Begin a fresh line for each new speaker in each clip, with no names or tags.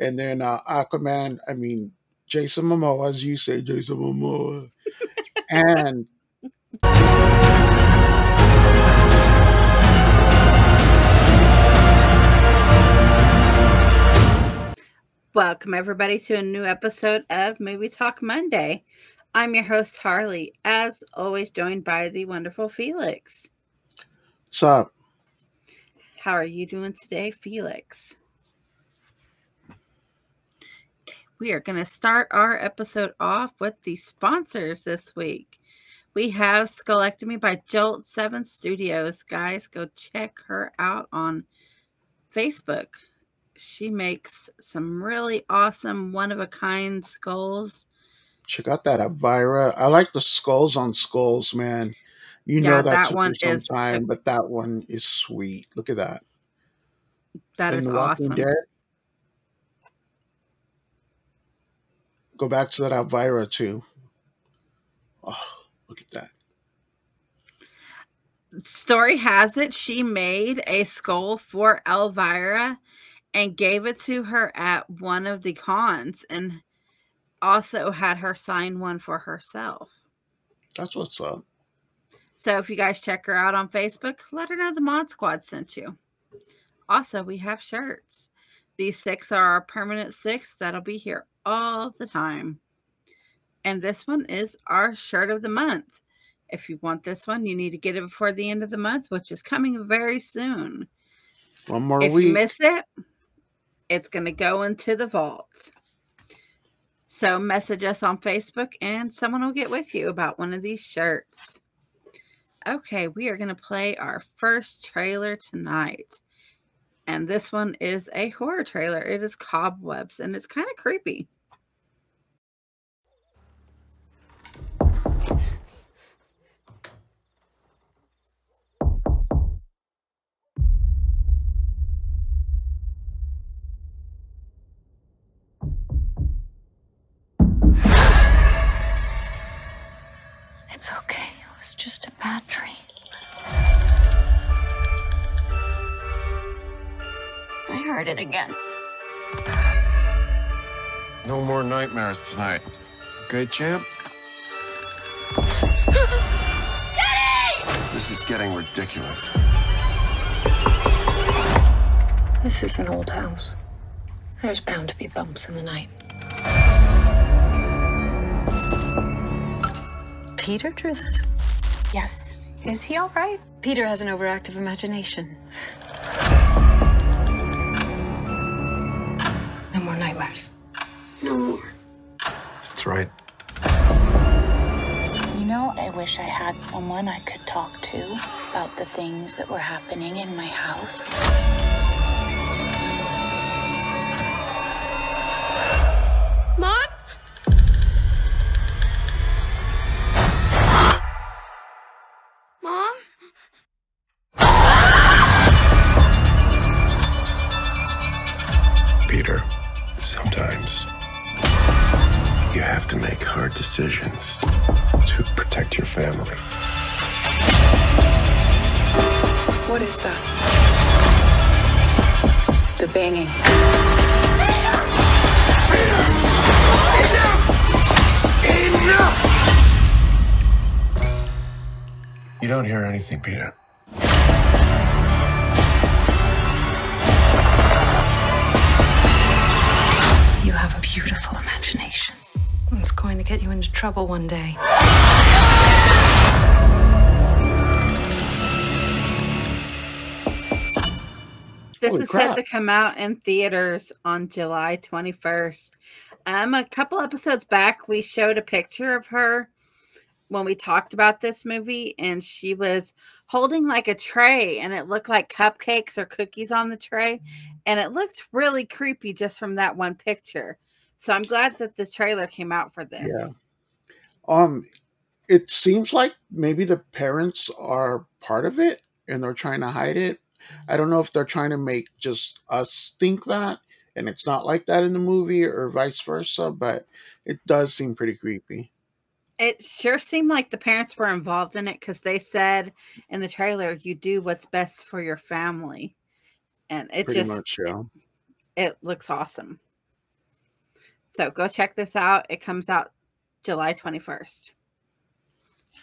and then uh, Aquaman. I mean, Jason Momoa, as you say, Jason Momoa, and
Welcome, everybody, to a new episode of Movie Talk Monday. I'm your host, Harley, as always, joined by the wonderful Felix.
what's up?
How are you doing today, Felix? We are going to start our episode off with the sponsors this week. We have Skullectomy by Jolt 7 Studios. Guys, go check her out on Facebook she makes some really awesome one of a kind skulls.
Check out that Elvira. I like the skulls on skulls, man. You
Yeah,
know that,
that
took
one
some
is
time, but that one is sweet. Look at that.
That
In
is awesome.
Dead. Go back to that Elvira too. Oh, look at that.
Story has it she made a skull for Elvira and gave it to her at one of the cons and also had her sign one for herself.
That's what's up.
So if you guys check her out on Facebook, let her know the Mod Squad sent you. Also, we have shirts. These six are our permanent six that'll be here all the time. And this one is our shirt of the month. If you want this one, you need to get it before the end of the month, which is coming very soon.
One more
if
week.
you miss it, it's going to go into the vault. So message us on Facebook and someone will get with you about one of these shirts. Okay, we are going to play our first trailer tonight. And this one is a horror trailer. It is Cobwebs and it's kind of creepy.
Again.
No more nightmares tonight. Okay, champ? This is getting ridiculous.
This is an old house. There's bound to be bumps in the night. Peter drew this?
Yes. Is he all right?
Peter has an overactive imagination. No more.
That's right.
You know, I wish I had someone I could talk to about the things that were happening in my house.
Decisions to protect your family.
What is that? The banging.
You don't hear anything, Peter.
You have a beautiful imagination. It's going get you into trouble one day.
This
Holy
is
crap.
set to come out in theaters on July 21st. Um, a couple episodes back, we showed a picture of her when we talked about this movie, and she was holding like a tray, and it looked like cupcakes or cookies on the tray, and it looked really creepy just from that one picture. So I'm glad that the trailer came out for this.
Yeah. Um, it seems like maybe the parents are part of it and they're trying to hide it. I don't know if they're trying to make just us think that and it's not like that in the movie or vice versa, but it does seem pretty creepy.
It sure seemed like the parents were involved in it because they said in the trailer, "You do what's best for your family," and it
Pretty
just
much, yeah.
it looks awesome. So go check this out. It comes out July 21st.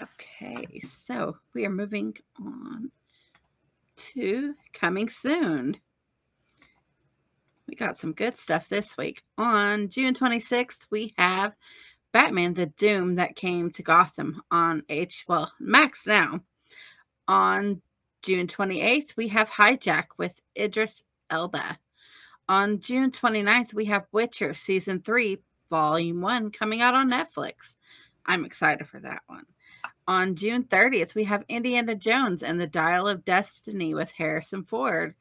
Okay, so we are moving on to coming soon. We got some good stuff this week. On June 26th, we have Batman the Doom that came to Gotham on H, well, Max now. On June 28th, we have Hijack with Idris Elba. On June 29th, we have Witcher Season 3, Volume 1 coming out on Netflix. I'm excited for that one. On June 30th, we have Indiana Jones and the Dial of Destiny with Harrison Ford.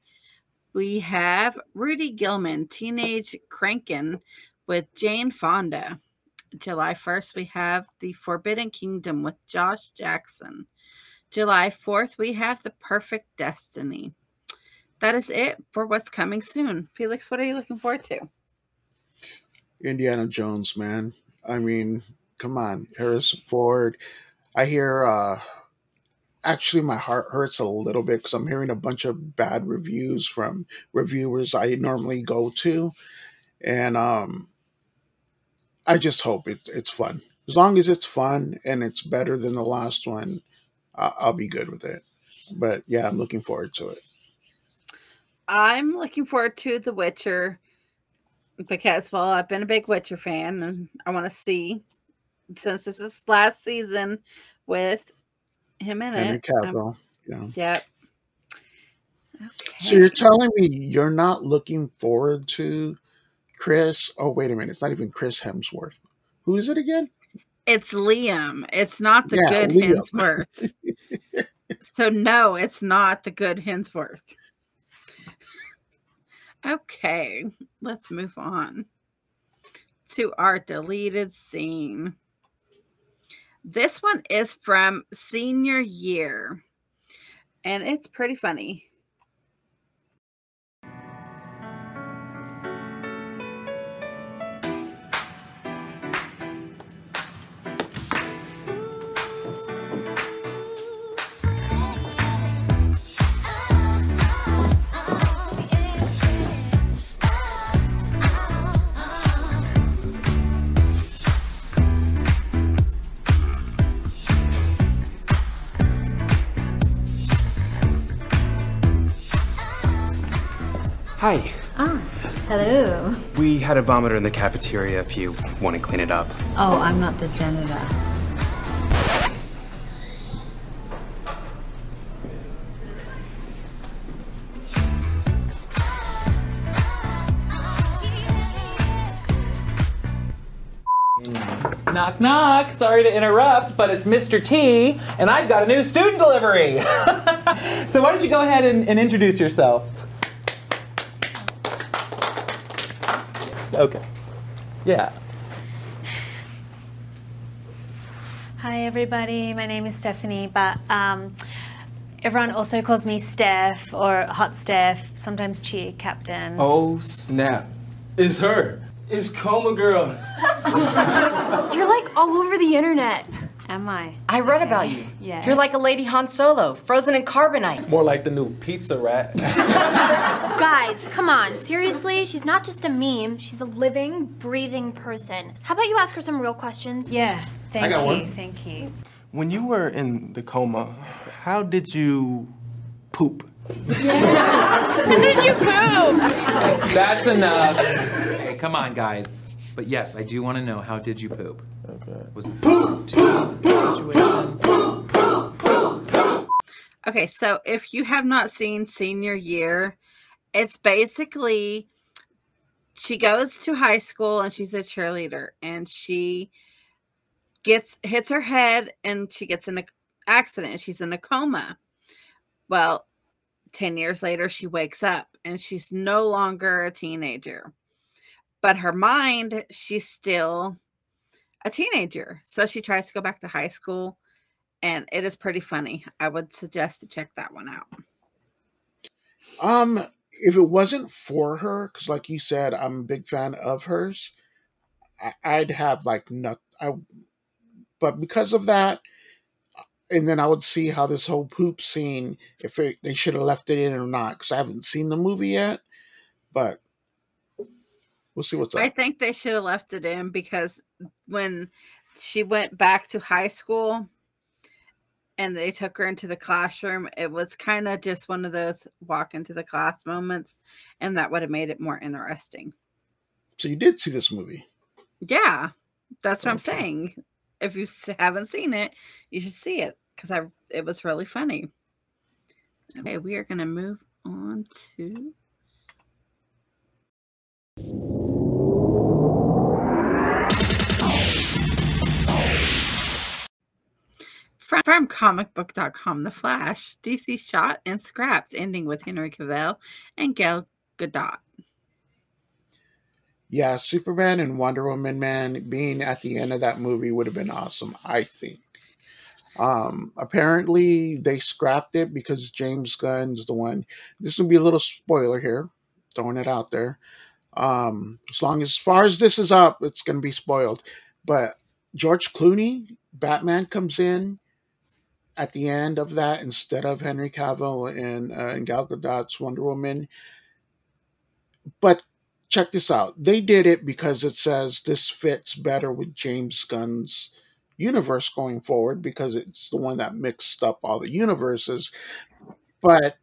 We have Ruby Gillman, Teenage Kraken with Jane Fonda. July 1st, we have The Forbidden Kingdom with Josh Jackson. July 4th, we have The Perfect Destiny. That is it for what's coming soon. Felix, what are you looking forward to?
Indiana Jones, man. I mean, come on, Harrison Ford. I hear uh actually my heart hurts a little bit because I'm hearing a bunch of bad reviews from reviewers I normally go to. And um I just hope it, it's fun. As long as it's fun and it's better than the last one, I'll be good with it. But yeah, I'm looking forward to it.
I'm looking forward to The Witcher because, well, I've been a big Witcher fan and I want to see, since this is last season with him in
Henry
it. um,
Cavill. Yeah.
Yep.
So you're telling me you're not looking forward to Chris? Oh, wait a minute. It's not even Chris Hemsworth. Who is it again?
It's Liam. It's not the
Yeah,
good
Liam.
Hemsworth. so, no, it's not the good Hemsworth. Okay, let's move on to our deleted scene. This one is from senior year, and it's pretty funny.
Hi.
Ah, hello.
We had a vomiter in the cafeteria if you want to clean it up.
Oh, I'm not the janitor.
Knock, knock. Sorry to interrupt, but it's Mr. T, and I've got a new student delivery. so why don't you go ahead and, and introduce yourself? Okay. Yeah.
Hi, everybody. My name is Stephanie, but um, everyone also calls me Steph or Hot Steph, sometimes Cheer Captain.
Oh snap. It's her. It's Coma Girl.
You're like all over the internet.
Am I?
I read about you.
Yeah.
You're like a Lady Han Solo, frozen in carbonite.
More like the new pizza rat.
Guys, come on. Seriously, she's not just a meme. She's a living, breathing person. How about you ask her some real questions?
Yeah. Thank
I got
you.
one.
Thank you.
when you were in the coma, how did you poop?
How did you poop?
That's enough. Hey, come on, guys. But yes, I do want to know how did you poop?
Okay.
Was it poop, situation?
Okay, so if you have not seen senior year, it's basically she goes to high school and she's a cheerleader and she gets hits her head and she gets in an accident and she's in a coma. Well, 10 years later she wakes up and she's no longer a teenager. But her mind, she's still a teenager. So she tries to go back to high school and it is pretty funny. I would suggest to check that one out.
Um, if it wasn't for her, because like you said, I'm a big fan of hers, I- I'd have like not. I, but because of that, and then I would see how this whole poop scene, if it, they should have left it in or not, because I haven't seen the movie yet. But We'll see what's up.
I think they should have left it in because when she went back to high school and they took her into the classroom, it was kind of just one of those walk into the class moments, and that would have made it more interesting.
so you did see this movie.
Yeah, that's what I'm saying. If you haven't seen it, you should see it because I it was really funny. Okay, we are gonna move on to From, comicbook.com, The Flash, DC shot and scrapped, ending with Henry Cavill and Gal Gadot.
Yeah, Superman and Wonder Woman, man, being at the end of that movie would have been awesome, I think. Um, apparently they scrapped it because James Gunn's the one. This will be a little spoiler here, throwing it out there. Um, as long as, as far as this is up, it's going to be spoiled. But George Clooney, Batman comes in at the end of that instead of Henry Cavill and, uh, and Gal Gadot's Wonder Woman. But check this out. They did it because it says this fits better with James Gunn's universe going forward because it's the one that mixed up all the universes. But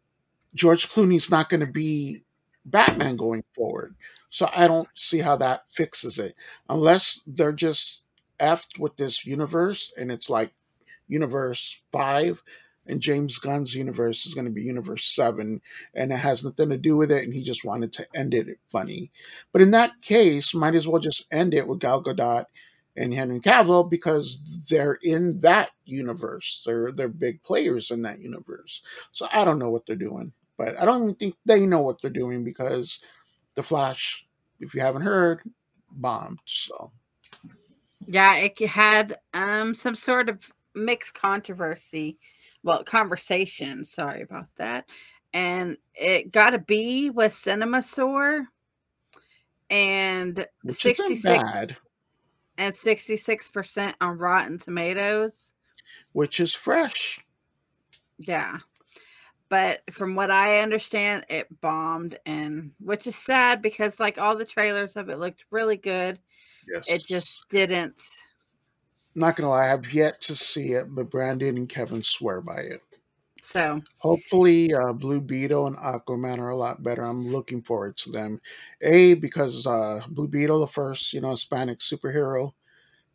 George Clooney's not going to be Batman going forward. So I don't see how that fixes it. Unless they're just effed with this universe and it's like universe five and James Gunn's universe is going to be universe seven and it has nothing to do with it and he just wanted to end it funny. But in that case, might as well just end it with Gal Gadot and Henry Cavill because they're in that universe. They're they're big players in that universe. So I don't know what they're doing. But I don't even think they know what they're doing because the Flash, if you haven't heard, bombed. So
Yeah, it had um some sort of mixed controversy, well, conversation. Sorry about that. And it got a B with CinemaScore and
which
66
bad,
and 66% on Rotten Tomatoes.
which is fresh.
Yeah. But from what I understand, it bombed and which is sad because like all the trailers of it looked really good.
Yes.
It just didn't.
Not gonna lie, I've yet to see it, but Brandon and Kevin swear by it.
So
Hopefully, uh, Blue Beetle and Aquaman are a lot better. I'm looking forward to them. A because uh, Blue Beetle, the first you know Hispanic superhero,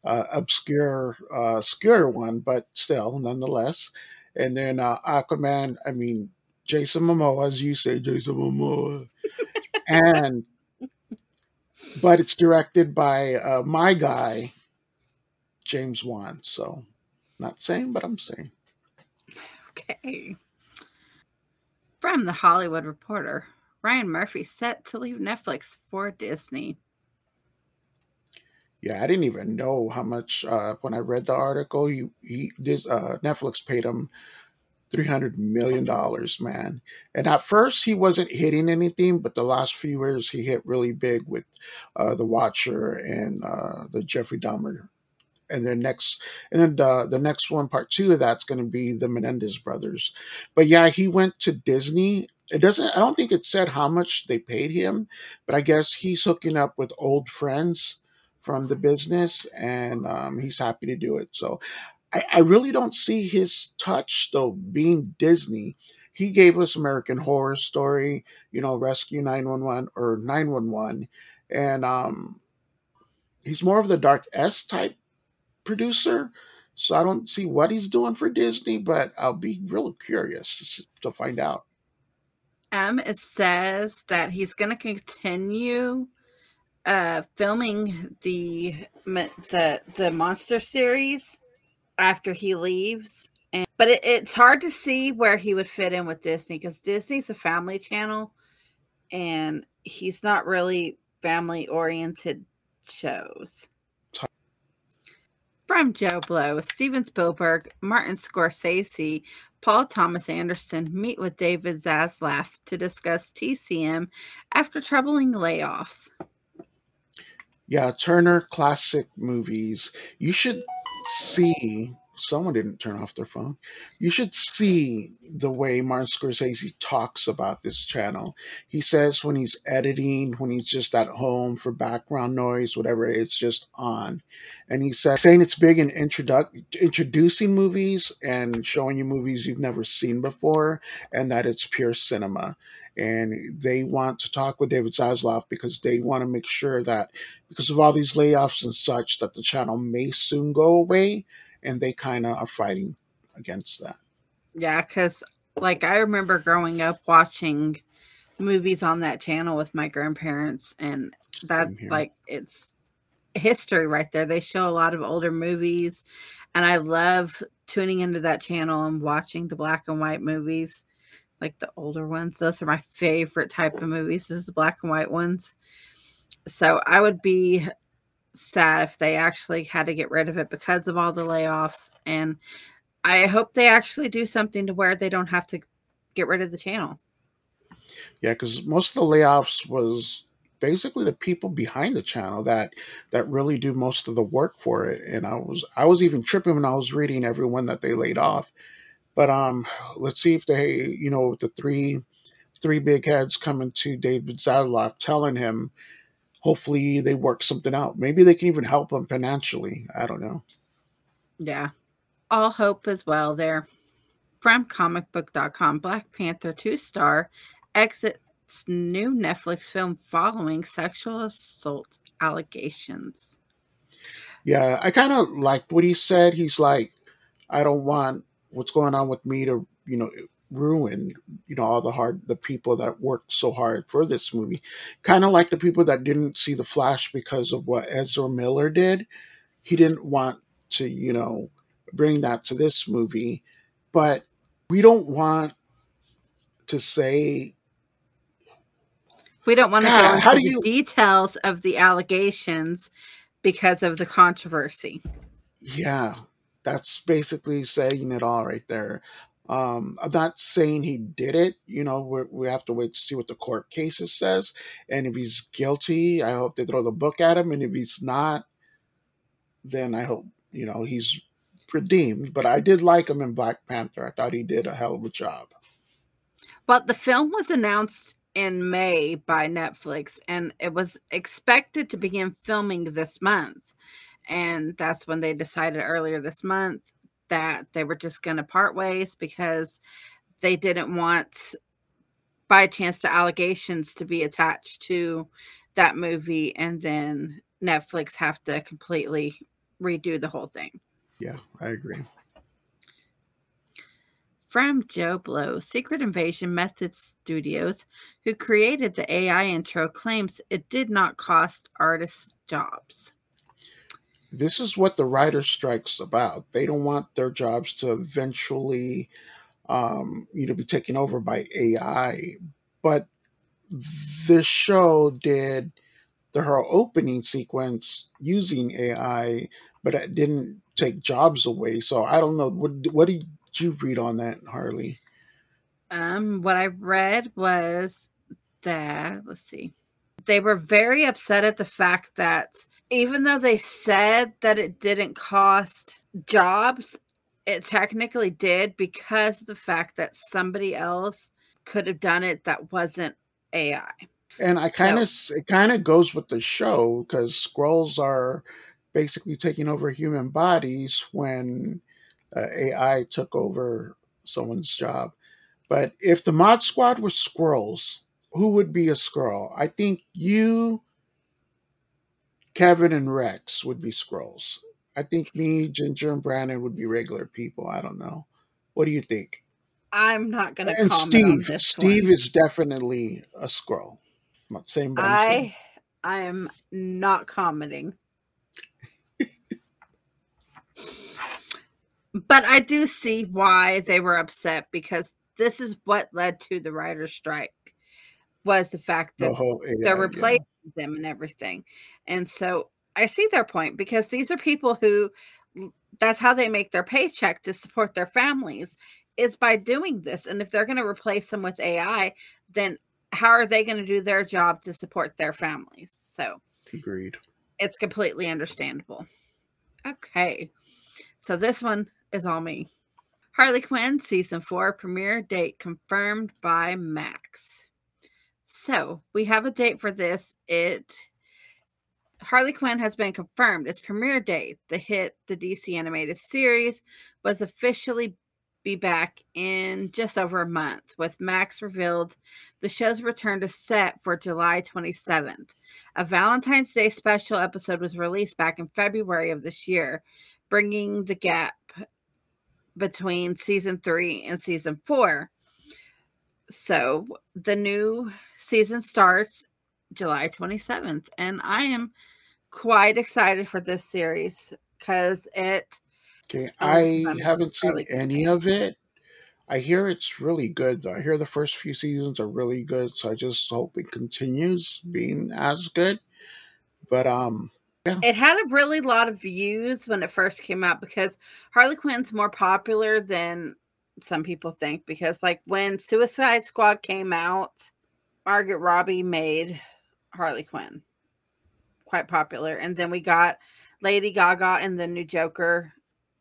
uh, obscure, uh, obscure one, but still nonetheless. And then uh, Aquaman. I mean, Jason Momoa, as you say, Jason Momoa, and but it's directed by uh, my guy, James Wan. So, not saying, but I'm saying.
Okay. From the Hollywood Reporter, Ryan Murphy set to leave Netflix for Disney.
Yeah, I didn't even know how much uh, when I read the article. He, he this uh, Netflix paid him three hundred million dollars, man. And at first he wasn't hitting anything, but the last few years he hit really big with uh, the Watcher and uh, the Jeffrey Dahmer. And then next, and then the the next one, part two of that's going to be the Menendez brothers. But yeah, he went to Disney. It doesn't. I don't think it said how much they paid him, but I guess he's hooking up with old friends from the business, and um, he's happy to do it. So I, I really don't see his touch though being Disney. He gave us American Horror Story, you know, Rescue 911 or 911, and um, he's more of the Dark S type producer. So I don't see what he's doing for Disney, but I'll be real curious to find out.
Um, it says that he's going to continue uh filming the the the monster series after he leaves and but it, it's hard to see where he would fit in with disney because disney's a family channel and he's not really family oriented shows from JoBlo, Steven Spielberg, Martin Scorsese, Paul Thomas Anderson meet with David Zaslav to discuss TCM after troubling layoffs.
Yeah, Turner Classic Movies. You should see someone didn't turn off their phone. You should see the way Martin Scorsese talks about this channel. He says when he's editing, when he's just at home for background noise, whatever, it's just on. And he says saying it's big in introduc- introducing movies and showing you movies you've never seen before, and that it's pure cinema. And they want to talk with David Zaslav because they want to make sure that because of all these layoffs and such, that the channel may soon go away and they kind of are fighting against that.
Yeah, because like I remember growing up watching movies on that channel with my grandparents, and that like it's history right there. They show a lot of older movies, and I love tuning into that channel and watching the black and white movies, like the older ones. Those are my favorite type of movies. Is the black and white ones. So I would be sad if they actually had to get rid of it because of all the layoffs. And I hope they actually do something to where they don't have to get rid of the channel.
Yeah, because most of the layoffs was basically the people behind the channel that that really do most of the work for it. And I was I was even tripping when I was reading everyone that they laid off. But um, let's see if they, you know, the three three big heads coming to David Zaslav telling him hopefully they work something out. Maybe they can even help him financially. I don't know.
Yeah. All hope as well there. From comicbook.com, Black Panther 2 star exits new Netflix film following sexual assault allegations.
Yeah, I kind of liked what he said. He's like, I don't want what's going on with me to, you know, ruin you know all the hard the people that worked so hard for this movie kind of like the people that didn't see the flash because of what ezra miller did he didn't want to you know bring that to this movie but we don't want to say
we don't want to
God,
go
how do you-
details of the allegations because of the controversy.
Yeah, that's basically saying it all right there. Um, I'm not saying he did it. You know, we we have to wait to see what the court cases says, and if he's guilty, I hope they throw the book at him, and if he's not, then I hope you know he's redeemed. But I did like him in Black Panther. I thought he did a hell of a job.
Well, the film was announced in May by Netflix and it was expected to begin filming this month. And that's when they decided earlier this month that they were just going to part ways because they didn't want, by chance, the allegations to be attached to that movie and then Netflix have to completely redo the whole thing.
Yeah, I agree.
From JoBlo, Secret Invasion Method Studios, who created the AI intro, claims it did not cost artists jobs.
This is what the writer strike's about. They don't want their jobs to eventually, um, you know, be taken over by AI. But this show did the her opening sequence using AI, but it didn't take jobs away. So I don't know. What what did you read on that, Harley?
Um, what I read was that let's see, they were very upset at the fact that even though they said that it didn't cost jobs, it technically did because of the fact that somebody else could have done it that wasn't AI.
And I kind of it kind of goes with the show because Skrulls are basically taking over human bodies when uh, AI took over someone's job. But if the mod squad were Skrulls, who would be a Skrull? I think you, Kevin, and Rex would be Skrulls. I think me, Ginger, and Brandon would be regular people. I don't know. What do you think?
I'm not going to comment on
Steve, Steve
one.
is definitely a Skrull. I'm not saying, but
I I am not commenting. but I do see why they were upset because this is what led to the writer's strike was the fact
The
that
AI,
they're
yeah.
replacing them and everything. And so I see their point because these are people who that's how they make their paycheck to support their families is by doing this. And if they're going to replace them with AI, then how are they going to do their job to support their families? So
Agreed.
it's completely understandable. Okay. So this one is all me. Harley Quinn season four premiere date confirmed by Max. So we have a date for this. It Harley Quinn has been confirmed. Its premiere date, the hit the DC animated series, was officially be back in just over a month, with Max revealed the show's return to set for July 27th. A Valentine's Day special episode was released back in February of this year, bringing the gap between season three and season four. So the new season starts July 27th, and I am quite excited for this series because it
Okay,
um,
I haven't seen
really
any of it. I hear it's really good. though. I hear the first few seasons are really good, so I just hope it continues being as good. But um, yeah,
it had a really lot of views when it first came out because Harley Quinn's more popular than some people think because like when Suicide Squad came out, Margot Robbie made Harley Quinn quite popular and then we got Lady Gaga and the new Joker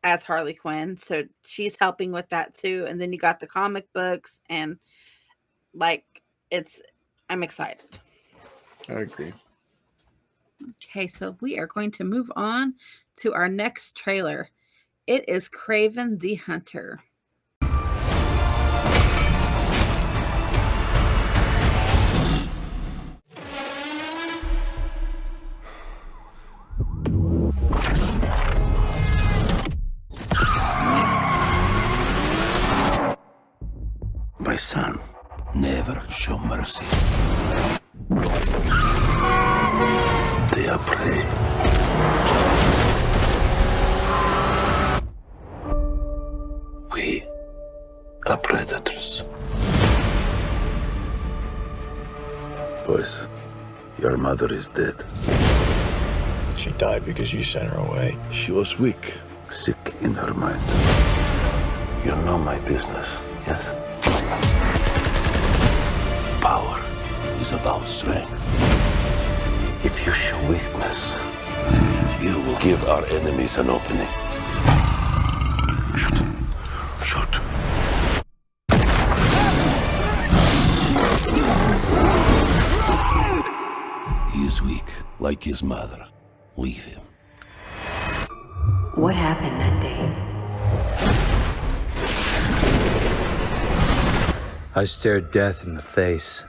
as Harley Quinn. So she's helping with that too and then you got the comic books and like it's I'm excited.
I agree.
Okay, so we are going to move on to our next trailer. It is Kraven the Hunter.
Show mercy. They are prey. We are predators. Boys, your mother is dead. She died because you sent her away. She was weak, sick in her mind. You know my business, yes? Power is about strength. If you show weakness, you will give our enemies an opening. Shoot. Shoot. He is weak, like his mother. Leave him.
What happened that day?
I stared death in the face,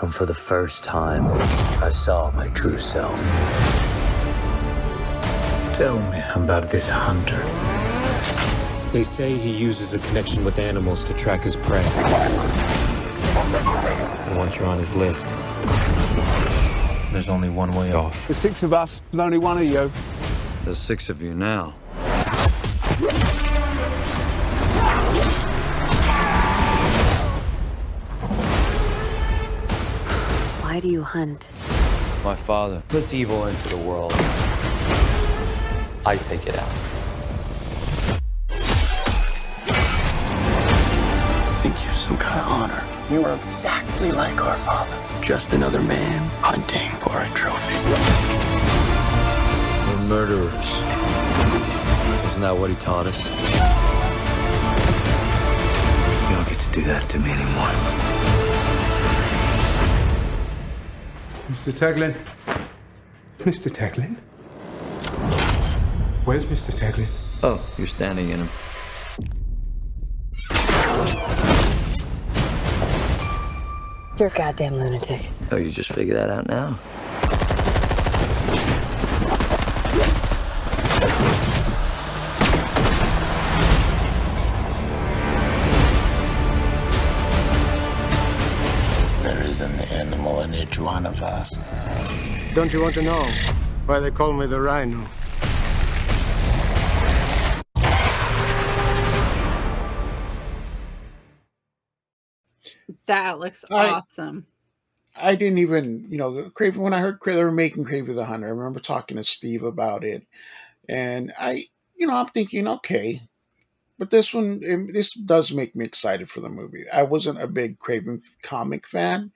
and for the first time, I saw my true self. Tell me about this hunter.
They say he uses a connection with animals to track his prey. And once you're on his list, there's only one way off.
There's six of us, and only one of you.
There's six of you now.
Why do you hunt?
My father puts evil into the world. I take it out.
Think you're some kind of honor. You are exactly like our father. Just another man hunting for a trophy.
We're murderers. Isn't that what he taught us?
You don't get to do that to me anymore.
Mr. Taglin. Mr. Taglin? Where's Mr. Taglin?
Oh, you're standing in him.
You're a goddamn lunatic.
Oh, you just figured that out now?
Don't you want to know why they call me the Rhino?
That looks
I-
awesome.
I didn't even, you know, Kraven. When I heard Cra- they were making Kraven the Hunter, I remember talking to Steve about it, and I, you know, I'm thinking, okay, but this one, um, this does make me excited for the movie. I wasn't a big Kraven comic fan,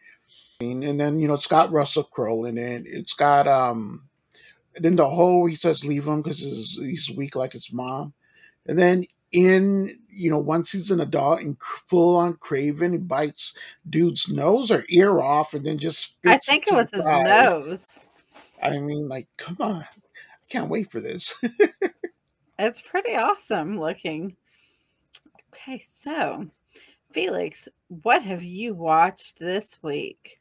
and then you know, it's got Russell Crowe in it. It's got um, then the whole he says leave him because he's, he's weak like his mom, and then in you know once he's an adult and full on Kraven he bites dude's nose or ear off and then just spits.
I
think
it was his
side.
nose.
i mean like come on i can't wait for this
It's pretty awesome looking. Okay, so Felix, what have you watched this week?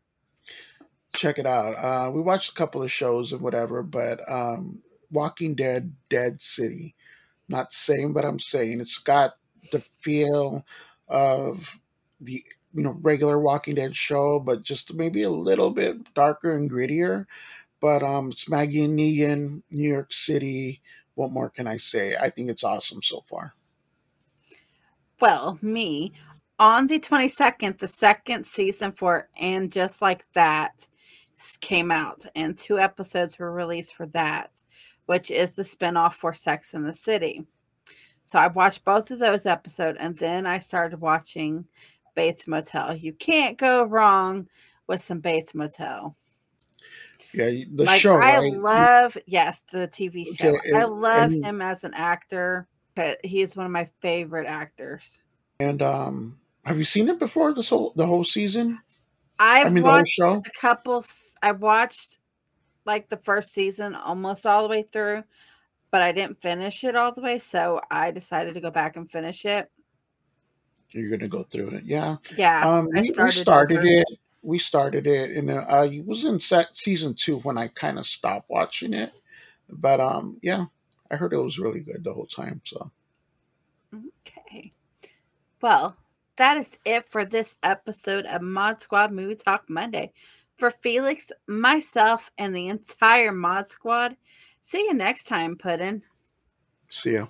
Check it out. Uh we watched a couple of shows and whatever but um walking dead dead city. Not saying but i'm saying. It's got the feel of the you know regular walking dead show but just maybe a little bit darker and grittier. But um it's maggie and negan new york city. What more can i say? I think it's awesome so far.
Well, me on the 22nd, the second season for And Just Like That came out, and two episodes were released for that, which is the spinoff for Sex in the City. So I watched both of those episodes, and then I started watching Bates Motel. You can't go wrong with some Bates Motel.
yeah the
like
show
I
right
love, yes, the TV show.
Okay,
I love
and-
him as an actor. But is one of my favorite actors.
and um have you seen it before this whole the whole season
I've
mean,
watched a couple. I watched like the first season almost all the way through, but I didn't finish it all the way. So I decided to go back and finish it.
you're gonna go through it yeah
Yeah,
Um,
I
we, we
started
started it. We started it, and uh, uh, it was in se- season two when I kind of stopped watching it. But um, yeah, I heard it was really good the whole time. So
Okay. Well, that is it for this episode of Mod Squad Movie Talk Monday. For Felix, myself, and the entire Mod Squad, see you next time, Puddin'.
see ya.